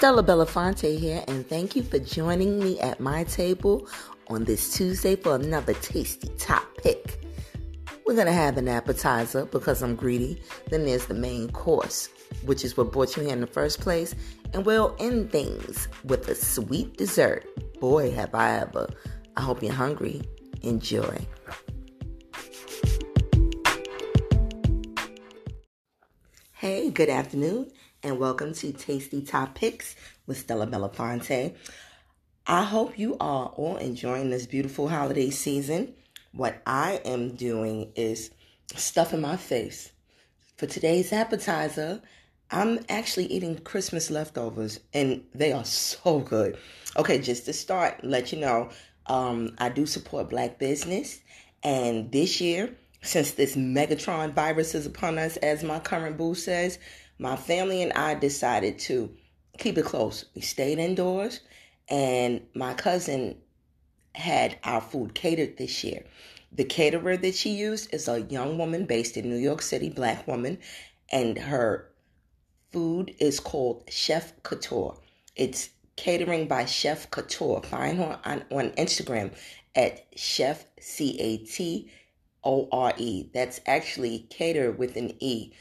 Stella Bellafontay here, and thank you for joining me at my table on this Tuesday for another tasty top pick. We're gonna have an appetizer because I'm greedy. Then there's the main course, which is what brought you here in the first place, and we'll end things with a sweet dessert. Boy, have I ever! I hope you're hungry. Enjoy. Hey, good afternoon, and welcome to Tasty Top Picks with Stella Bellafontay. I hope you are all enjoying this beautiful holiday season. What I am doing is stuffing my face. For today's appetizer, I'm actually eating Christmas leftovers, and they are so good. Okay, just to start, let you know, um, I do support Black business, and this year since this Megatron virus is upon us, as my current boo says, my family and I decided to keep it close. We stayed indoors, and my cousin had our food catered this year. The caterer that she used is a young woman based in New York City, black woman, and her food is called Chef Couture. It's catering by Chef Couture. Find her on, on Instagram at Chef C A T O R E. That's actually cater with an E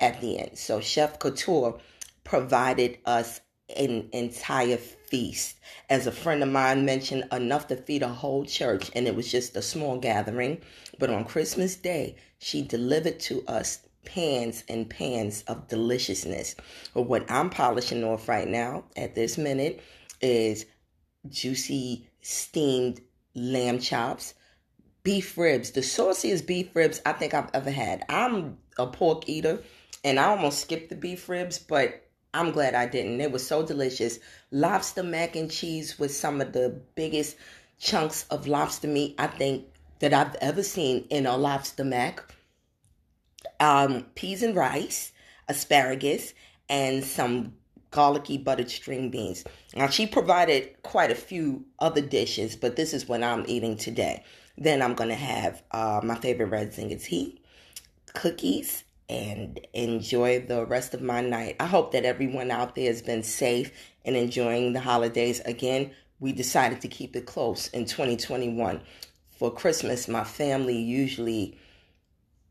at the end. So Chef Couture provided us an entire feast. As a friend of mine mentioned, enough to feed a whole church, and it was just a small gathering. But on Christmas Day, she delivered to us pans and pans of deliciousness. But what I'm polishing off right now at this minute is juicy steamed lamb chops beef ribs, the sauciest beef ribs I think I've ever had. I'm a pork eater and I almost skipped the beef ribs, but I'm glad I didn't. It was so delicious. Lobster mac and cheese with some of the biggest chunks of lobster meat I think that I've ever seen in a lobster mac. Um, peas and rice, asparagus, and some garlicky buttered string beans. Now, she provided quite a few other dishes, but this is what I'm eating today. Then I'm going to have uh, my favorite red zinger tea, cookies, and enjoy the rest of my night. I hope that everyone out there has been safe and enjoying the holidays. Again, we decided to keep it close in 2021. For Christmas, my family usually,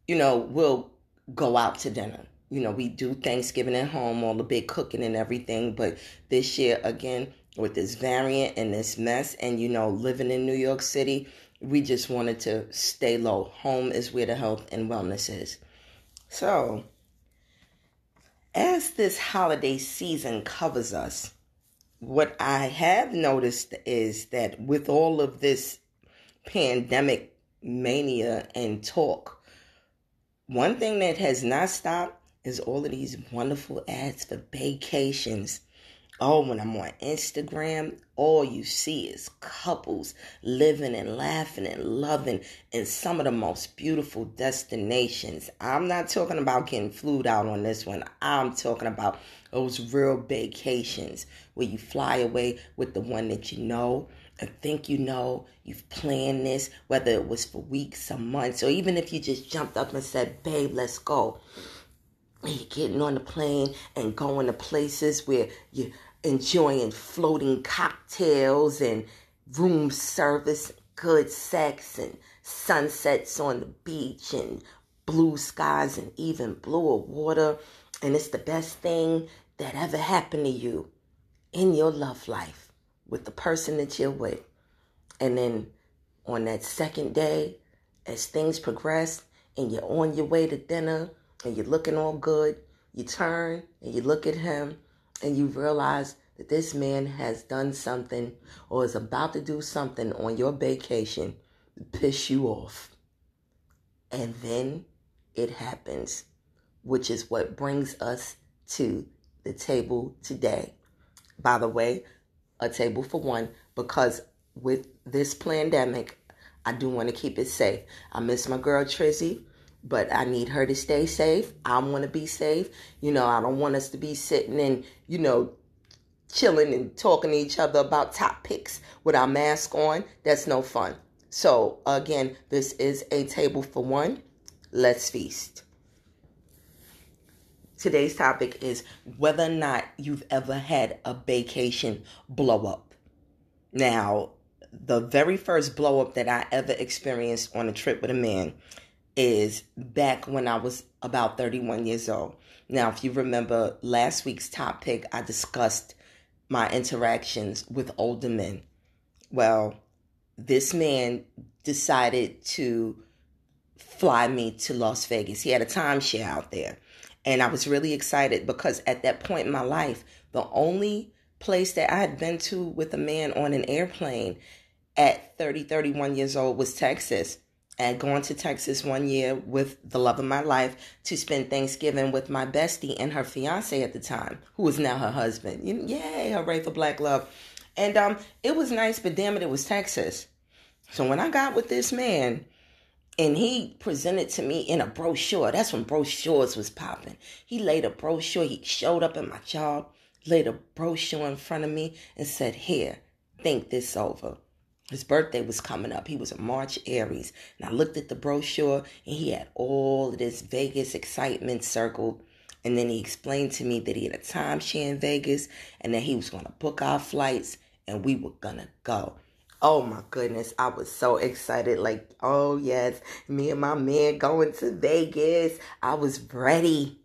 you know, will go out to dinner. You know, we do Thanksgiving at home, all the big cooking and everything. But this year, again, with this variant and this mess, and, you know, living in New York City, we just wanted to stay low. Home is where the health and wellness is. So, as this holiday season covers us, what I have noticed is that with all of this pandemic mania and talk, one thing that has not stopped is all of these wonderful ads for vacations Oh, when I'm on Instagram, all you see is couples living and laughing and loving in some of the most beautiful destinations. I'm not talking about getting flued out on this one. I'm talking about those real vacations where you fly away with the one that you know and think you know. You've planned this, whether it was for weeks or months, or even if you just jumped up and said, Babe, let's go. You're getting on the plane and going to places where you enjoying floating cocktails and room service, good sex, and sunsets on the beach, and blue skies, and even bluer water. And it's the best thing that ever happened to you in your love life with the person that you're with. And then on that second day, as things progress and you're on your way to dinner and you're looking all good, you turn and you look at him and you realize that this man has done something or is about to do something on your vacation to piss you off. And then it happens, which is what brings us to the table today. By the way, a table for one, because with this pandemic, I do want to keep it safe. I miss my girl Trizzy but I need her to stay safe. I want to be safe. You know, I don't want us to be sitting and, you know, chilling and talking to each other about top picks with our mask on. That's no fun. So, again, this is a table for one. Let's feast. Today's topic is whether or not you've ever had a vacation blow up. Now, the very first blow up that I ever experienced on a trip with a man is back when I was about 31 years old. Now, if you remember last week's topic, I discussed my interactions with older men. Well, this man decided to fly me to Las Vegas. He had a timeshare out there. And I was really excited because at that point in my life, the only place that I had been to with a man on an airplane at 30, 31 years old was Texas. Had gone to Texas one year with the love of my life to spend Thanksgiving with my bestie and her fiance at the time, who was now her husband. Yay, hooray for black love. And um, it was nice, but damn it, it was Texas. So when I got with this man, and he presented to me in a brochure. That's when brochures was popping. He laid a brochure. He showed up at my job, laid a brochure in front of me, and said, "Here, think this over." His birthday was coming up. He was a March Aries. And I looked at the brochure and he had all of this Vegas excitement circled. And then he explained to me that he had a timeshare in Vegas and that he was going to book our flights and we were going to go. Oh my goodness, I was so excited. Like, oh yes, me and my man going to Vegas. I was ready.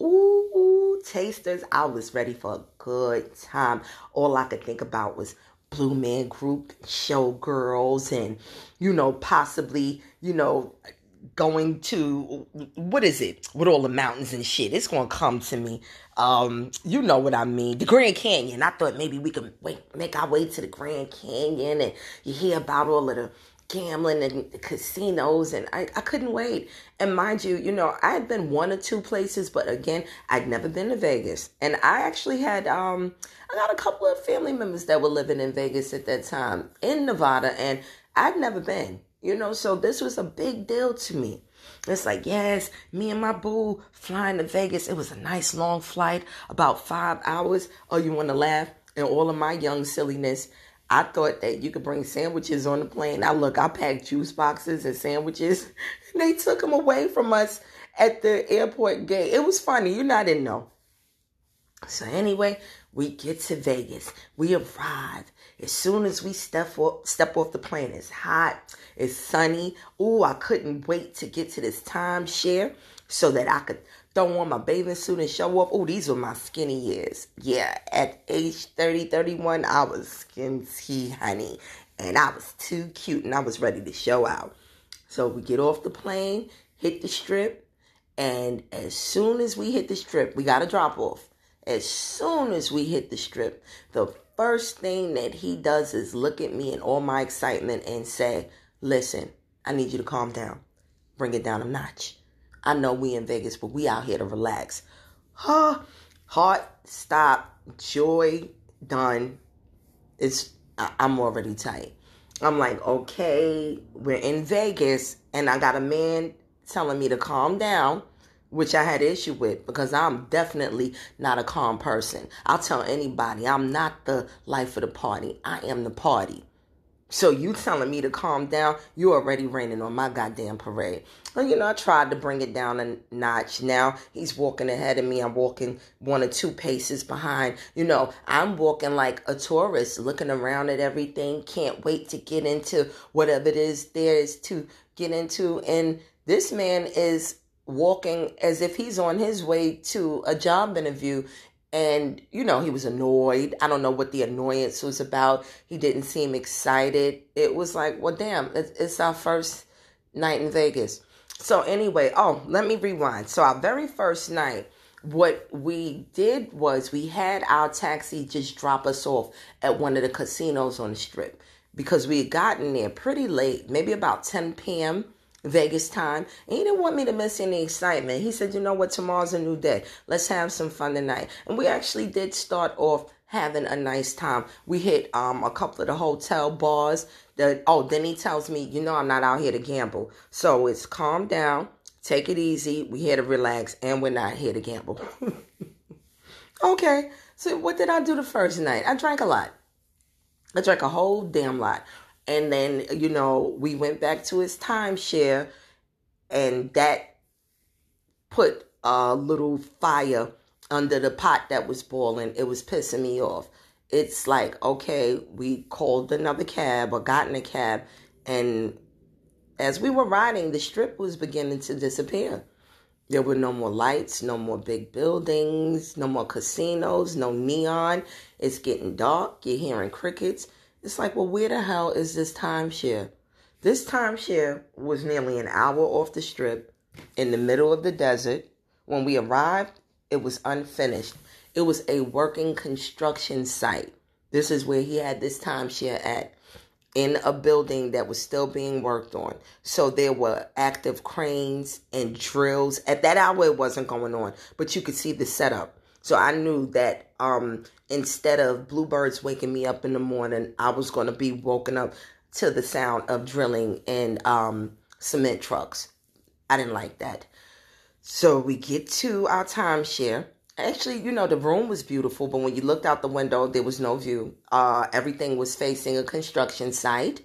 Ooh, tasters, I was ready for a good time. All I could think about was Blue Man Group, Showgirls, and, you know, possibly, you know, going to what is it? With all the mountains and shit. It's gonna come to me. Um you know what i mean. The grand canyon. I thought maybe we could wait make our way to the grand canyon and you hear about all of the gambling and casinos and I, I couldn't wait. And mind you you know i had been one or two places but again i'd never been to vegas. And i actually had um i got a couple of family members that were living in vegas at that time in nevada and i'd never been you know so this was a big deal to me. It's like yes me and my boo flying to vegas. It was a nice long flight about five hours. Oh you want to laugh? And all of my young silliness I thought that you could bring sandwiches on the plane. Now, look, I packed juice boxes and sandwiches. And they took them away from us at the airport gate. It was funny. You know, I didn't know. So, anyway, we get to Vegas. We arrive. As soon as we step off, step off the plane, it's hot, it's sunny. Ooh, I couldn't wait to get to this timeshare so that I could throw on my bathing suit and show off. Oh, these were my skinny years. Yeah, at age 30, 31, I was skinny, honey. And I was too cute and I was ready to show out. So we get off the plane, hit the strip, and as soon as we hit the strip, we got to drop off. As soon as we hit the strip, the first thing that he does is look at me in all my excitement and say, Listen, I need you to calm down. Bring it down a notch. I know we in Vegas, but we out here to relax. Huh? Heart, stop. Joy, done. It's I, I'm already tight. I'm like, okay, we're in Vegas, and I got a man telling me to calm down, which I had issue with because I'm definitely not a calm person. I'll tell anybody I'm not the life of the party. I am the party. So you telling me to calm down? You already raining on my goddamn parade. Well, you know, I tried to bring it down a notch. Now he's walking ahead of me. I'm walking one or two paces behind. You know, I'm walking like a tourist, looking around at everything. Can't wait to get into whatever it is there is to get into. And this man is walking as if he's on his way to a job interview and you know he was annoyed. I don't know what the annoyance was about. He didn't seem excited. It was like well damn it's, our first night in vegas. So anyway oh let me rewind. So our very first night what we did was we had our taxi just drop us off at one of the casinos on the strip because we had gotten there pretty late maybe about 10 p.m Vegas time. And he didn't want me to miss any excitement. He said, you know what, tomorrow's a new day. Let's have some fun tonight. And we actually did start off having a nice time. We hit um a couple of the hotel bars. That oh, then he tells me, you know, I'm not out here to gamble. So it's calm down, take it easy. We here to relax, and we're not here to gamble. okay. So what did I do the first night? I drank a lot. I drank a whole damn lot. And then, you know, we went back to his timeshare and that put a little fire under the pot that was boiling. It was pissing me off. It's like, okay, we called another cab or got in a cab, and as we were riding, the strip was beginning to disappear. There were no more lights, no more big buildings, no more casinos, no neon. It's getting dark. You're hearing crickets. It's like, well, where the hell is this timeshare? This timeshare was nearly an hour off the strip in the middle of the desert. When we arrived, it was unfinished. It was a working construction site. This is where he had this timeshare at in a building that was still being worked on. So there were active cranes and drills. At that hour, it wasn't going on, but you could see the setup. So I knew that um, instead of bluebirds waking me up in the morning, I was going to be woken up to the sound of drilling and um, cement trucks. I didn't like that. So we get to our timeshare. Actually, you know, the room was beautiful, but when you looked out the window, there was no view. Uh, everything was facing a construction site,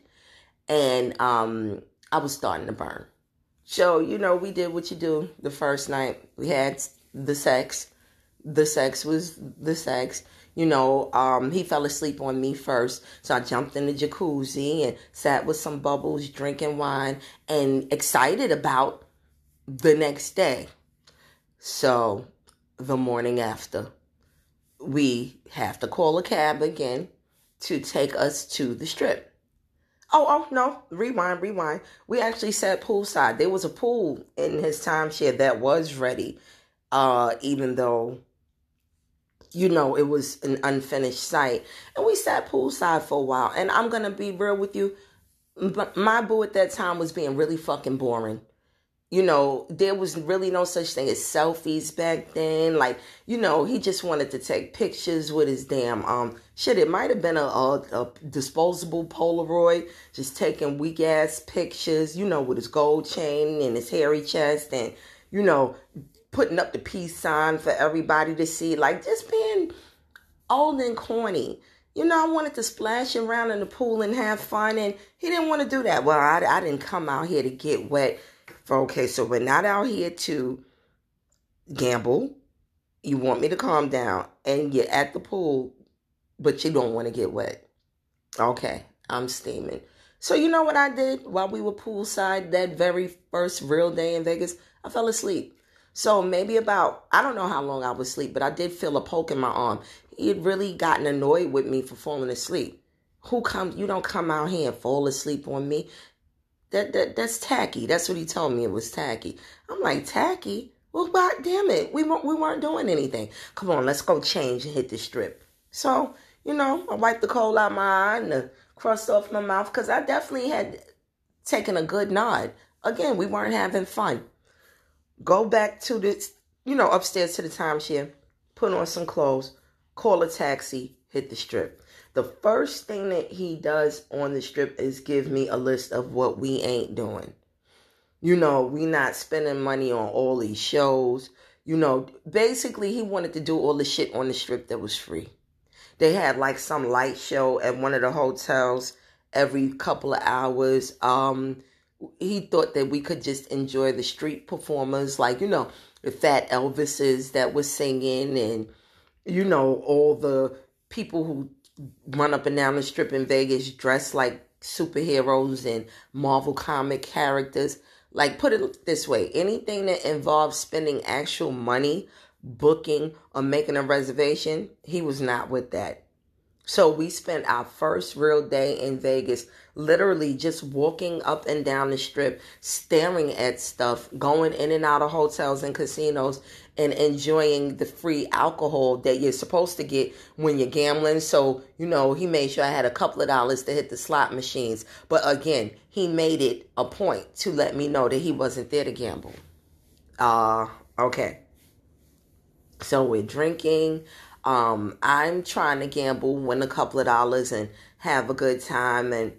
and um, I was starting to burn. So, you know, we did what you do the first night. We had the sex. The sex was the sex. You know, um, he fell asleep on me first. So I jumped in the jacuzzi and sat with some bubbles, drinking wine, and excited about the next day. So the morning after, we have to call a cab again to take us to the strip. Oh, oh no, rewind, rewind. We actually sat poolside. There was a pool in his timeshare that was ready, uh, even though you know it was an unfinished site. And we sat poolside for a while. And I'm gonna be real with you, my boo at that time was being really fucking boring you know, there was really no such thing as selfies back then. Like, you know, he just wanted to take pictures with his damn um shit. It might have been a, a, a disposable Polaroid, just taking weak ass pictures. You know, with his gold chain and his hairy chest, and you know, putting up the peace sign for everybody to see. Like, just being old and corny. You know, I wanted to splash around in the pool and have fun, and he didn't want to do that. Well, I, I didn't come out here to get wet for okay, so we're not out here to gamble. You want me to calm down and you're at the pool, but you don't want to get wet. Okay, I'm steaming. So you know what I did while we were poolside that very first real day in Vegas? I fell asleep. So maybe about I don't know how long I was asleep, but I did feel a poke in my arm. He had really gotten annoyed with me for falling asleep. Who comes? You don't come out here and fall asleep on me. That, that that's tacky. That's what he told me. It was tacky. I'm like tacky. Well, god damn it, we weren't we weren't doing anything. Come on, let's go change and hit the strip. So you know, I wiped the coal out my eye and the crust off my mouth because I definitely had taken a good nod. Again, we weren't having fun. Go back to the, you know, upstairs to the timeshare, put on some clothes, call a taxi, hit the strip. The first thing that he does on the strip is give me a list of what we ain't doing. You know, we not spending money on all these shows. You know, basically he wanted to do all the shit on the strip that was free. They had like some light show at one of the hotels every couple of hours. Um he thought that we could just enjoy the street performers like, you know, the fat Elvises that were singing and you know, all the people who run up and down the strip in Vegas dressed like superheroes and Marvel comic characters. Like, put it this way anything that involves spending actual money, booking, or making a reservation, he was not with that. So, we spent our first real day in Vegas literally just walking up and down the strip, staring at stuff, going in and out of hotels and casinos, and enjoying the free alcohol that you're supposed to get when you're gambling. So, you know, he made sure I had a couple of dollars to hit the slot machines. But again, he made it a point to let me know that he wasn't there to gamble. Uh, okay. So we're drinking. Um, I'm trying to gamble, win a couple of dollars, and have a good time. And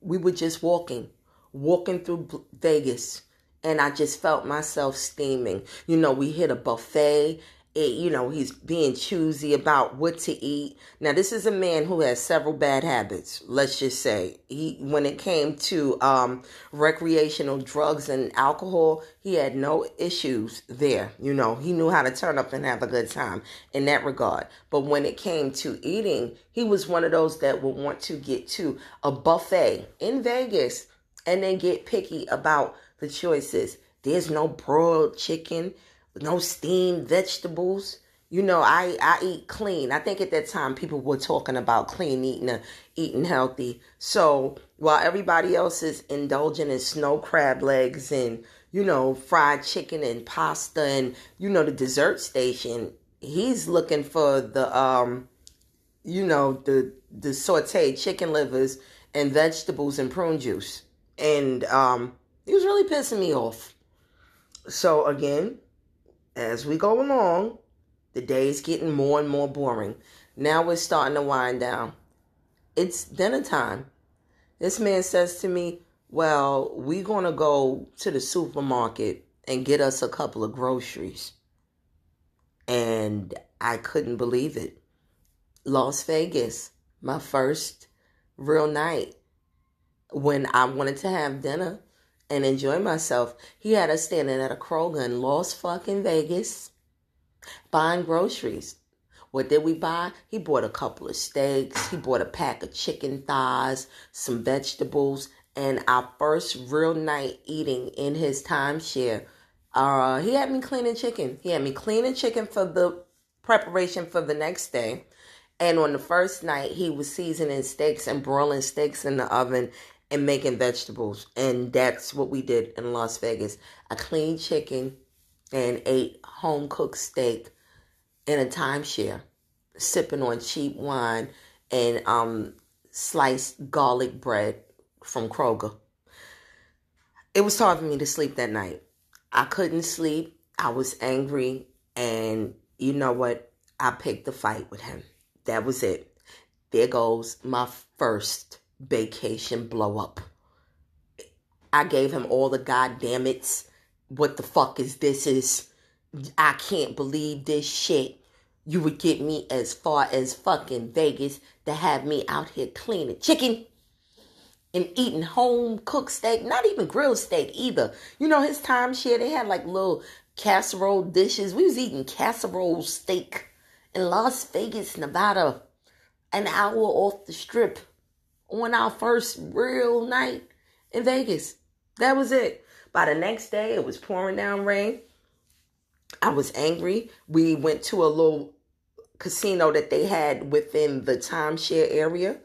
we were just walking, walking through Vegas and I just felt myself steaming. You know, we hit a buffet. It, you know, he's being choosy about what to eat. Now, this is a man who has several bad habits. Let's just say he, when it came to um, recreational drugs and alcohol, he had no issues there. You know, he knew how to turn up and have a good time in that regard. But when it came to eating, he was one of those that would want to get to a buffet in Vegas and then get picky about the choices. There's no broiled chicken no steamed vegetables. You know, I, I eat clean. I think at that time people were talking about clean eating, eating healthy. So while everybody else is indulging in snow crab legs and you know fried chicken and pasta and you know the dessert station, he's looking for the um, you know the the sautéed chicken livers and vegetables and prune juice, and um, he was really pissing me off. So again, as we go along, the day is getting more and more boring. Now we're starting to wind down. It's dinner time. This man says to me, Well, we're going to go to the supermarket and get us a couple of groceries. And I couldn't believe it. Las Vegas, my first real night when I wanted to have dinner and enjoy myself. He had us standing at a Kroger in Las fucking Vegas buying groceries. What did we buy? He bought a couple of steaks. He bought a pack of chicken thighs, some vegetables, and our first real night eating in his timeshare. Uh, he had me cleaning chicken. He had me cleaning chicken for the preparation for the next day. And on the first night, he was seasoning steaks and broiling steaks in the oven and making vegetables. And that's what we did in Las Vegas. I cleaned chicken and ate home cooked steak in a timeshare, sipping on cheap wine and um, sliced garlic bread from Kroger. It was hard for me to sleep that night. I couldn't sleep. I was angry. And you know what? I picked a fight with him. That was it. There goes my first vacation blow up. I gave him all the goddamn it's. What the fuck is this? Is I can't believe this shit. You would get me as far as fucking Vegas to have me out here cleaning chicken and eating home cooked steak, not even grilled steak either. You know, his timeshare, they had like little casserole dishes. We was eating casserole steak in Las Vegas, Nevada, an hour off the strip on our first real night in Vegas. That was it. By the next day, it was pouring down rain. I was angry. We went to a little casino that they had within the timeshare area.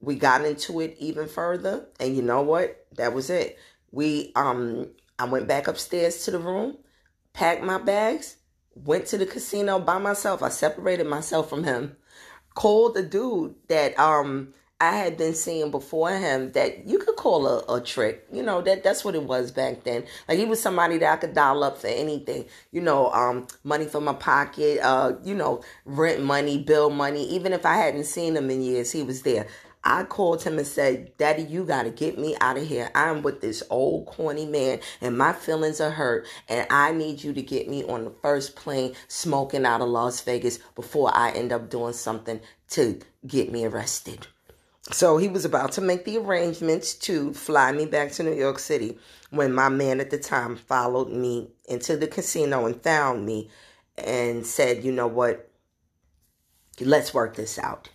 We got into it even further, and you know what? That was it. We um I went back upstairs to the room, packed my bags, went to the casino by myself. I separated myself from him. Called the dude that um I had been seeing before him that you could call a, a trick. You know, that that's what it was back then. Like he was somebody that I could dial up for anything. You know, um, money from my pocket, uh, you know, rent money, bill money. Even if I hadn't seen him in years, he was there. I called him and said, Daddy, you got to get me out of here. I'm with this old corny man and my feelings are hurt. And I need you to get me on the first plane smoking out of Las Vegas before I end up doing something to get me arrested. So he was about to make the arrangements to fly me back to New York City when my man at the time followed me into the casino and found me and said, You know what? Let's work this out.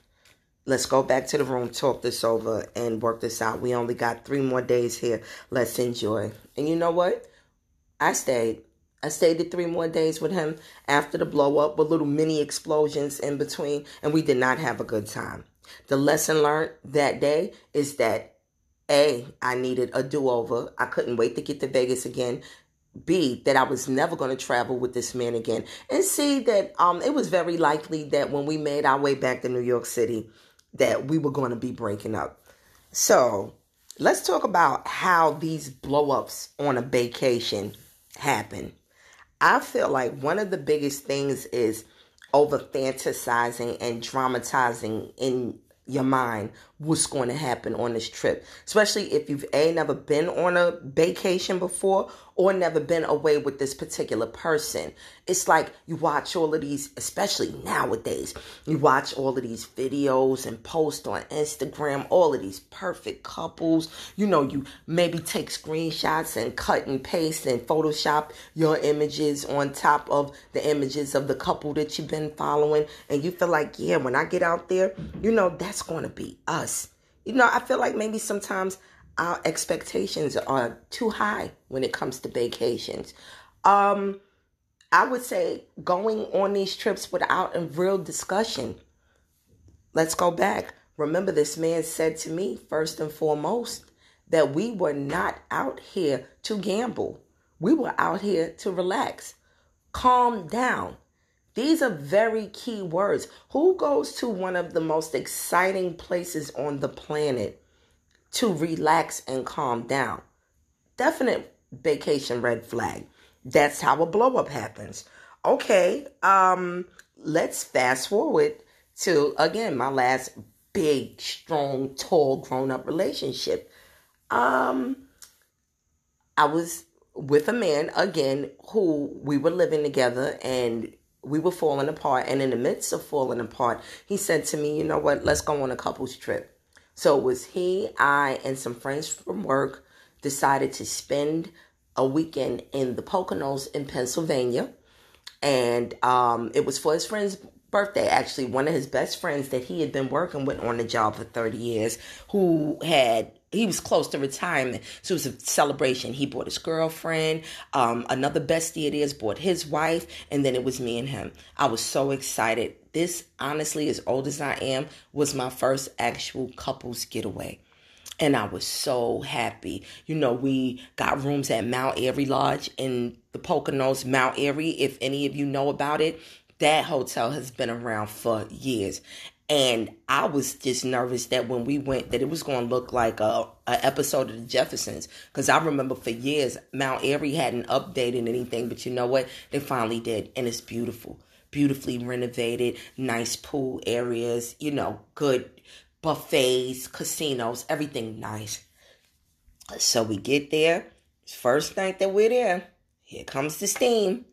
Let's go back to the room, talk this over, and work this out. We only got three more days here. Let's enjoy. And you know what? I stayed. I stayed the three more days with him after the blow up with little mini explosions in between, and we did not have a good time. The lesson learned that day is that A, I needed a do over. I couldn't wait to get to Vegas again. B, that I was never going to travel with this man again. And C, that um, it was very likely that when we made our way back to New York City, that we were going to be breaking up. So let's talk about how these blow ups on a vacation happen. I feel like one of the biggest things is over fantasizing and dramatizing in your mind what's going to happen on this trip. Especially if you've a never been on a vacation before or never been away with this particular person. It's like you watch all of these, especially nowadays, you watch all of these videos and posts on Instagram, all of these perfect couples. You know, you maybe take screenshots and cut and paste and Photoshop your images on top of the images of the couple that you've been following. And you feel like, yeah, when I get out there, you know, that's going to be us. You know, I feel like maybe sometimes our expectations are too high when it comes to vacations. Um, I would say going on these trips without a real discussion. Let's go back. Remember, this man said to me, first and foremost, that we were not out here to gamble. We were out here to relax. Calm down. These are very key words. Who goes to one of the most exciting places on the planet to relax and calm down. Definite vacation red flag. That's how a blow up happens. Okay, um, let's fast forward to again my last big, strong, tall, grown up relationship. Um, I was with a man again who we were living together and we were falling apart. And in the midst of falling apart, he said to me, You know what? Let's go on a couple's trip. So it was he, I, and some friends from work decided to spend a weekend in the Poconos in Pennsylvania. And um, it was for his friend's birthday. Actually, one of his best friends that he had been working with on the job for 30 years, who had he was close to retirement. So it was a celebration. He brought his girlfriend, um, another bestie of his brought his wife, and then it was me and him. I was so excited. This, honestly, as old as I am, was my first actual couples getaway. And I was so happy. You know, we got rooms at Mount Airy Lodge in the Poconos, Mount Airy. If any of you know about it, that hotel has been around for years and I was just nervous that when we went, that it was going to look like a, a episode of the Jeffersons. Because I remember for years Mount Airy hadn't updated anything, but you know what? They finally did, and it's beautiful, beautifully renovated, nice pool areas, you know, good buffets, casinos, everything nice. So we get there. First night that we're there, here comes the steam.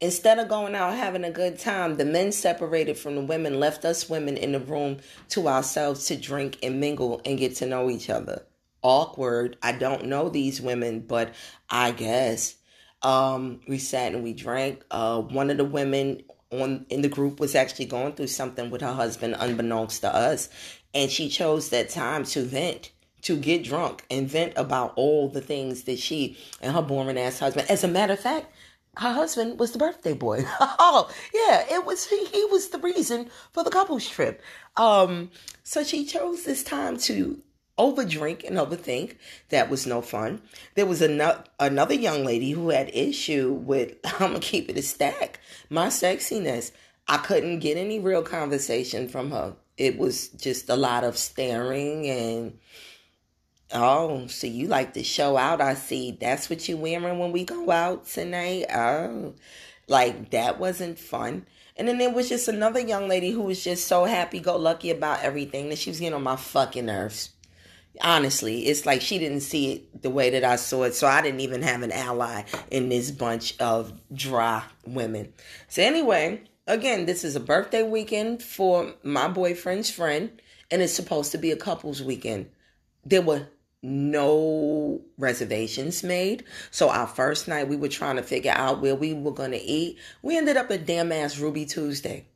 Instead of going out having a good time, the men separated from the women, left us women in the room to ourselves to drink and mingle and get to know each other. Awkward. I don't know these women, but I guess. Um, we sat and we drank. Uh, one of the women on in the group was actually going through something with her husband, unbeknownst to us, and she chose that time to vent to get drunk and vent about all the things that she and her boring ass husband. As a matter of fact, her husband was the birthday boy. oh, yeah, it was he, he was the reason for the couples trip. Um, so she chose this time to overdrink and overthink. That was no fun. There was another another young lady who had issue with I'm gonna keep it a stack, my sexiness. I couldn't get any real conversation from her. It was just a lot of staring and Oh, so you like to show out? I see. That's what you wearing when we go out tonight. Oh, like that wasn't fun. And then there was just another young lady who was just so happy go lucky about everything that she was getting on my fucking nerves. Honestly, it's like she didn't see it the way that I saw it, so I didn't even have an ally in this bunch of dry women. So anyway, again, this is a birthday weekend for my boyfriend's friend, and it's supposed to be a couples weekend. There were no reservations made. So our first night we were trying to figure out where we were going to eat. We ended up at damn ass Ruby Tuesday.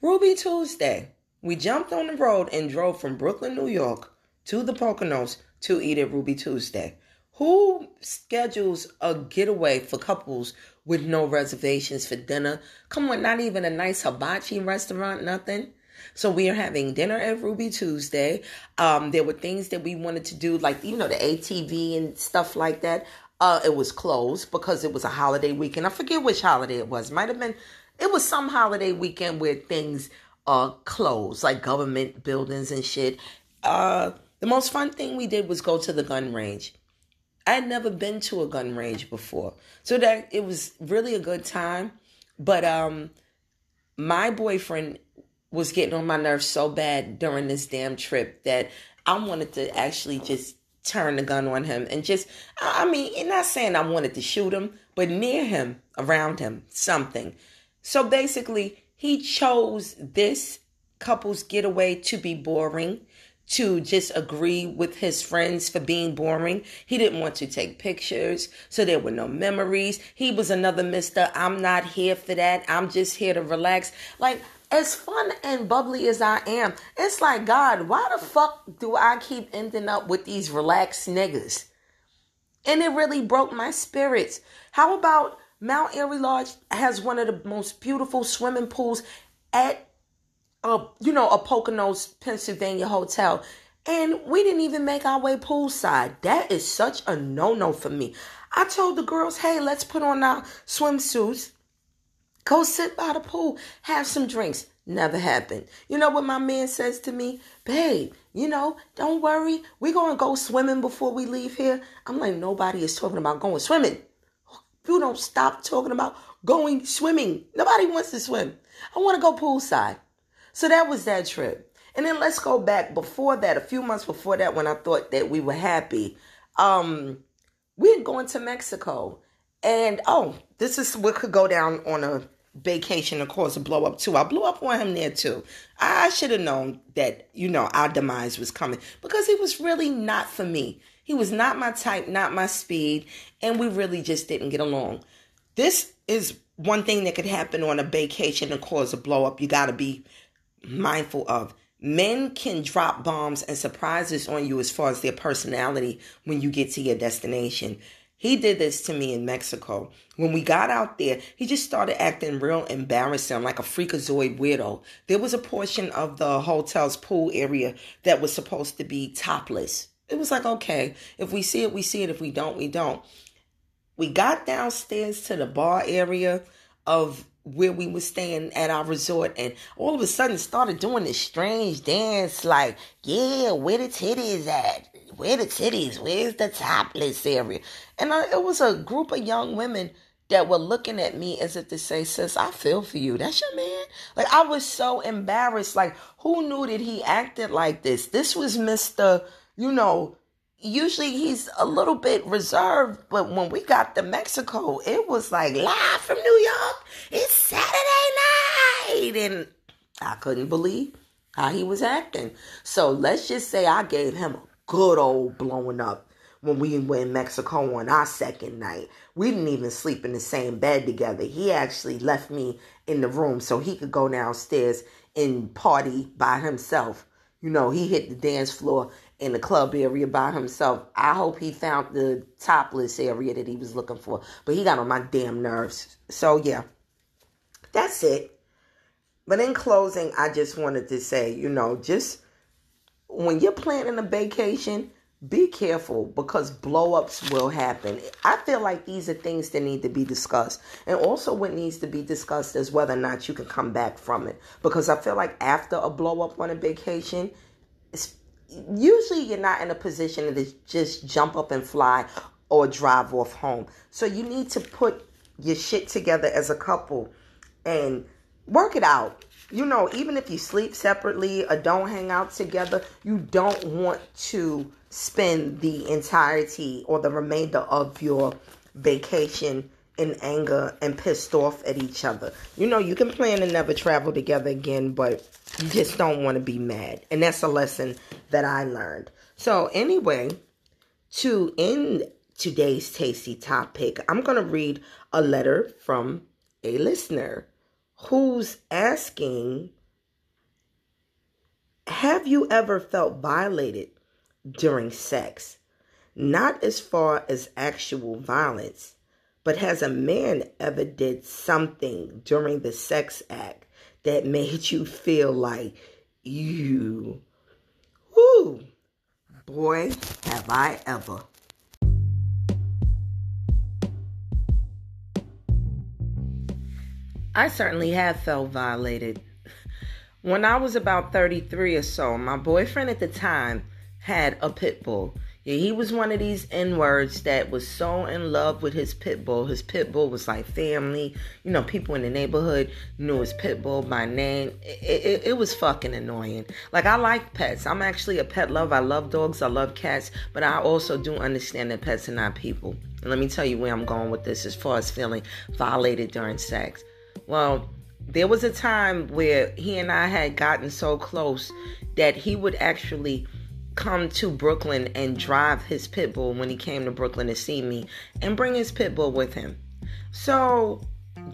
Ruby Tuesday. We jumped on the road and drove from Brooklyn, New York to the Poconos to eat at Ruby Tuesday. Who schedules a getaway for couples with no reservations for dinner? Come on, not even a nice hibachi restaurant, nothing. So we are having dinner at Ruby Tuesday. Um, there were things that we wanted to do, like you know the ATV and stuff like that. Uh, it was closed because it was a holiday weekend. I forget which holiday it was. Might have been. It was some holiday weekend where things are closed, like government buildings and shit. Uh, the most fun thing we did was go to the gun range. I had never been to a gun range before, so that it was really a good time. But um, my boyfriend was getting on my nerves so bad during this damn trip that I wanted to actually just turn the gun on him and just, I mean, not saying I wanted to shoot him, but near him, around him, something. So basically, he chose this couple's getaway to be boring to just agree with his friends for being boring. He didn't want to take pictures, so there were no memories. He was another Mr. I'm not here for that. I'm just here to relax. Like, as fun and bubbly as I am, it's like, God, why the fuck do I keep ending up with these relaxed niggas? And it really broke my spirits. How about Mount Airy Lodge has one of the most beautiful swimming pools at a you know a Poconos, Pennsylvania hotel, and we didn't even make our way poolside. That is such a no no for me. I told the girls, hey, let's put on our swimsuits, go sit by the pool, have some drinks. Never happened. You know what my man says to me? Babe, you know, don't worry. We're to go swimming before we leave here. I'm like, nobody is talking about going swimming. You don't stop talking about going swimming. Nobody wants to swim. I want to go poolside. So that was that trip. And then let's go back before that, a few months before that, when I thought that we were happy. Um, we had gone to Mexico. And oh, this is what could go down on a vacation and cause a blow up too. I blew up on him there too. I should have known that, you know, our demise was coming because he was really not for me. He was not my type, not my speed, and we really just didn't get along. This is one thing that could happen on a vacation and cause a blow up. You got to be mindful of. Men can drop bombs and surprises on you as far as their personality when you get to your destination. He did this to me in Mexico. When we got out there, he just started acting real embarrassing, like a freakazoid weirdo. There was a portion of the hotel's pool area that was supposed to be topless. It was like, okay, if we see it, we see it. If we don't, we don't. We got downstairs to the bar area of where we were staying at our resort and all of a sudden started doing this strange dance like, yeah, where the titties at? Where the titties? Where's the topless area? And I, it was a group of young women that were looking at me as if to say, sis, I feel for you. That's your man. Like I was so embarrassed. Like who knew that he acted like this? This was Mr. You know, usually he's a little bit reserved, but when we got to Mexico, it was like live from New York. It's Saturday night. And I couldn't believe how he was acting. So let's just say I gave him a good old blowing up when we in Mexico on our second night. We didn't even sleep in the same bed together. He actually left me in the room so he could go downstairs and party by himself. You know, he hit the dance floor in the club area by himself. I hope he found the topless area that he was looking for. But he got on my damn nerves. So yeah. That's it. But in closing, I just wanted to say, you know, just when you're planning a vacation, be careful because blowups will happen. I feel like these are things that need to be discussed. And also, what needs to be discussed is whether or not you can come back from it. Because I feel like after a blowup on a vacation, usually you're not in a position to just jump up and fly or drive off home. So you need to put your shit together as a couple and work it out. You know, even if you sleep separately or don't hang out together, you don't want to spend the entirety or the remainder of your vacation in anger and pissed off at each other. You know, you can plan to never travel together again, but you just don't want to be mad. And that's a lesson that I learned. So, anyway, to end today's tasty topic, I'm going to read a letter from a listener who's asking Have you ever felt violated during sex? Not as far as actual violence, but has a man ever did something during the sex act that made you feel like you, whoo, boy, have I ever. I certainly have felt violated. When I was about 33 or so, my boyfriend at the time had a pit bull. Yeah, he was one of these N words that was so in love with his pit bull. His pit bull was like family. You know, people in the neighborhood knew his pit bull by name. It, it, it was fucking annoying. Like, I like pets. I'm actually a pet lover. I love dogs. I love cats. But I also do understand that pets are not people. And let me tell you where I'm going with this as far as feeling violated during sex. Well, there was a time where he and I had gotten so close that he would actually come to Brooklyn and drive his pit bull when he came to Brooklyn to see me and bring his pit bull with him. So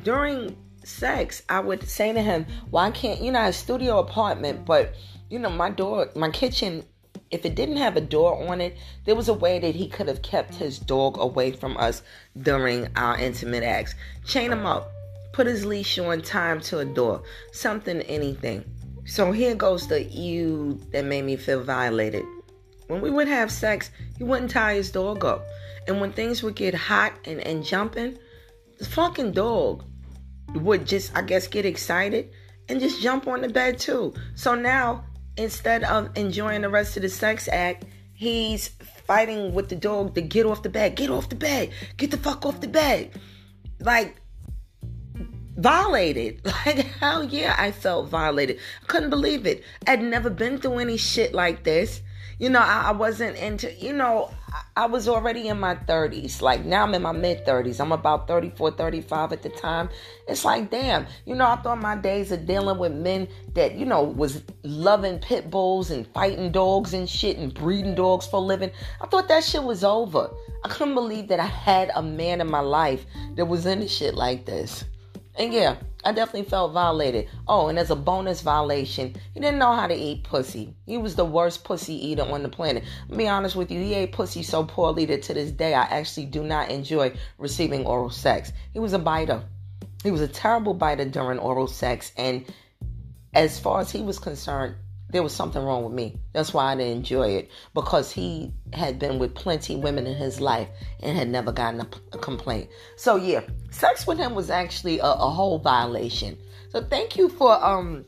during sex, I would say to him, Why can't you know a studio apartment, but you know, my door my kitchen if it didn't have a door on it, there was a way that he could have kept his dog away from us during our intimate acts. Chain him up, put his leash on, time to a door, something, anything. So here goes the you that made me feel violated. When we would have sex, he wouldn't tie his dog up. And when things would get hot and, and jumping, the fucking dog would just, I guess, get excited and just jump on the bed too. So now, instead of enjoying the rest of the sex act, he's fighting with the dog to get off the bed. Get off the bed. Get the fuck off the bed. Like, violated. Like, hell yeah, I felt violated. I couldn't believe it. I'd never been through any shit like this. You know, I, I wasn't into, you know, I, I was already in my 30s. Like, now I'm in my mid 30s. I'm about 34, 35 at the time. It's like, damn, you know, I thought my days of dealing with men that, you know, was loving pit bulls and fighting dogs and shit and breeding dogs for a living. I thought that shit was over. I couldn't believe that I had a man in my life that was into shit like this. And yeah, I definitely felt violated. Oh, and as a bonus violation, he didn't know how to eat pussy. He was the worst pussy eater on the planet. Be honest with you, he ate pussy so poorly that to this day I actually do not enjoy receiving oral sex. He was a biter. He was a terrible biter during oral sex, and as far as he was concerned, there was something wrong with me. That's why I didn't enjoy it because he had been with plenty women in his life and had never gotten a, a complaint. So yeah, sex with him was actually a, a whole violation. So thank you for um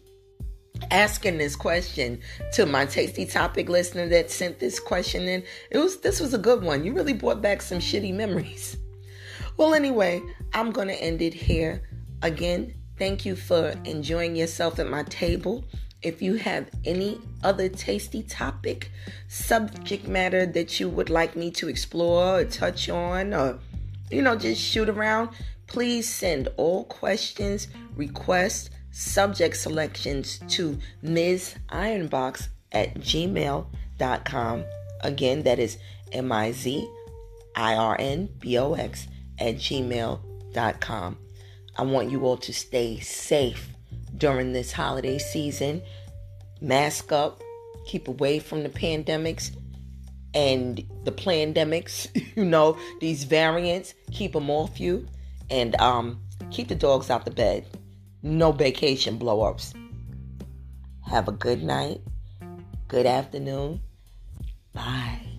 asking this question to my tasty topic listener that sent this question in. It was this was a good one. You really brought back some shitty memories. Well, anyway, I'm gonna end it here. Again, thank you for enjoying yourself at my table. If you have any other tasty topic, subject matter that you would like me to explore or touch on, or, you know, just shoot around, please send all questions, requests, subject selections to Ms. Ironbox at gmail.com. Again, that is M I Z I R N B O X at gmail.com. I want you all to stay safe during this holiday season. Mask up, keep away from the pandemics and the pandemics, you know, these variants, keep them off you and um, keep the dogs out the bed. No baecation blow ups. Have a good night, good afternoon. Bye.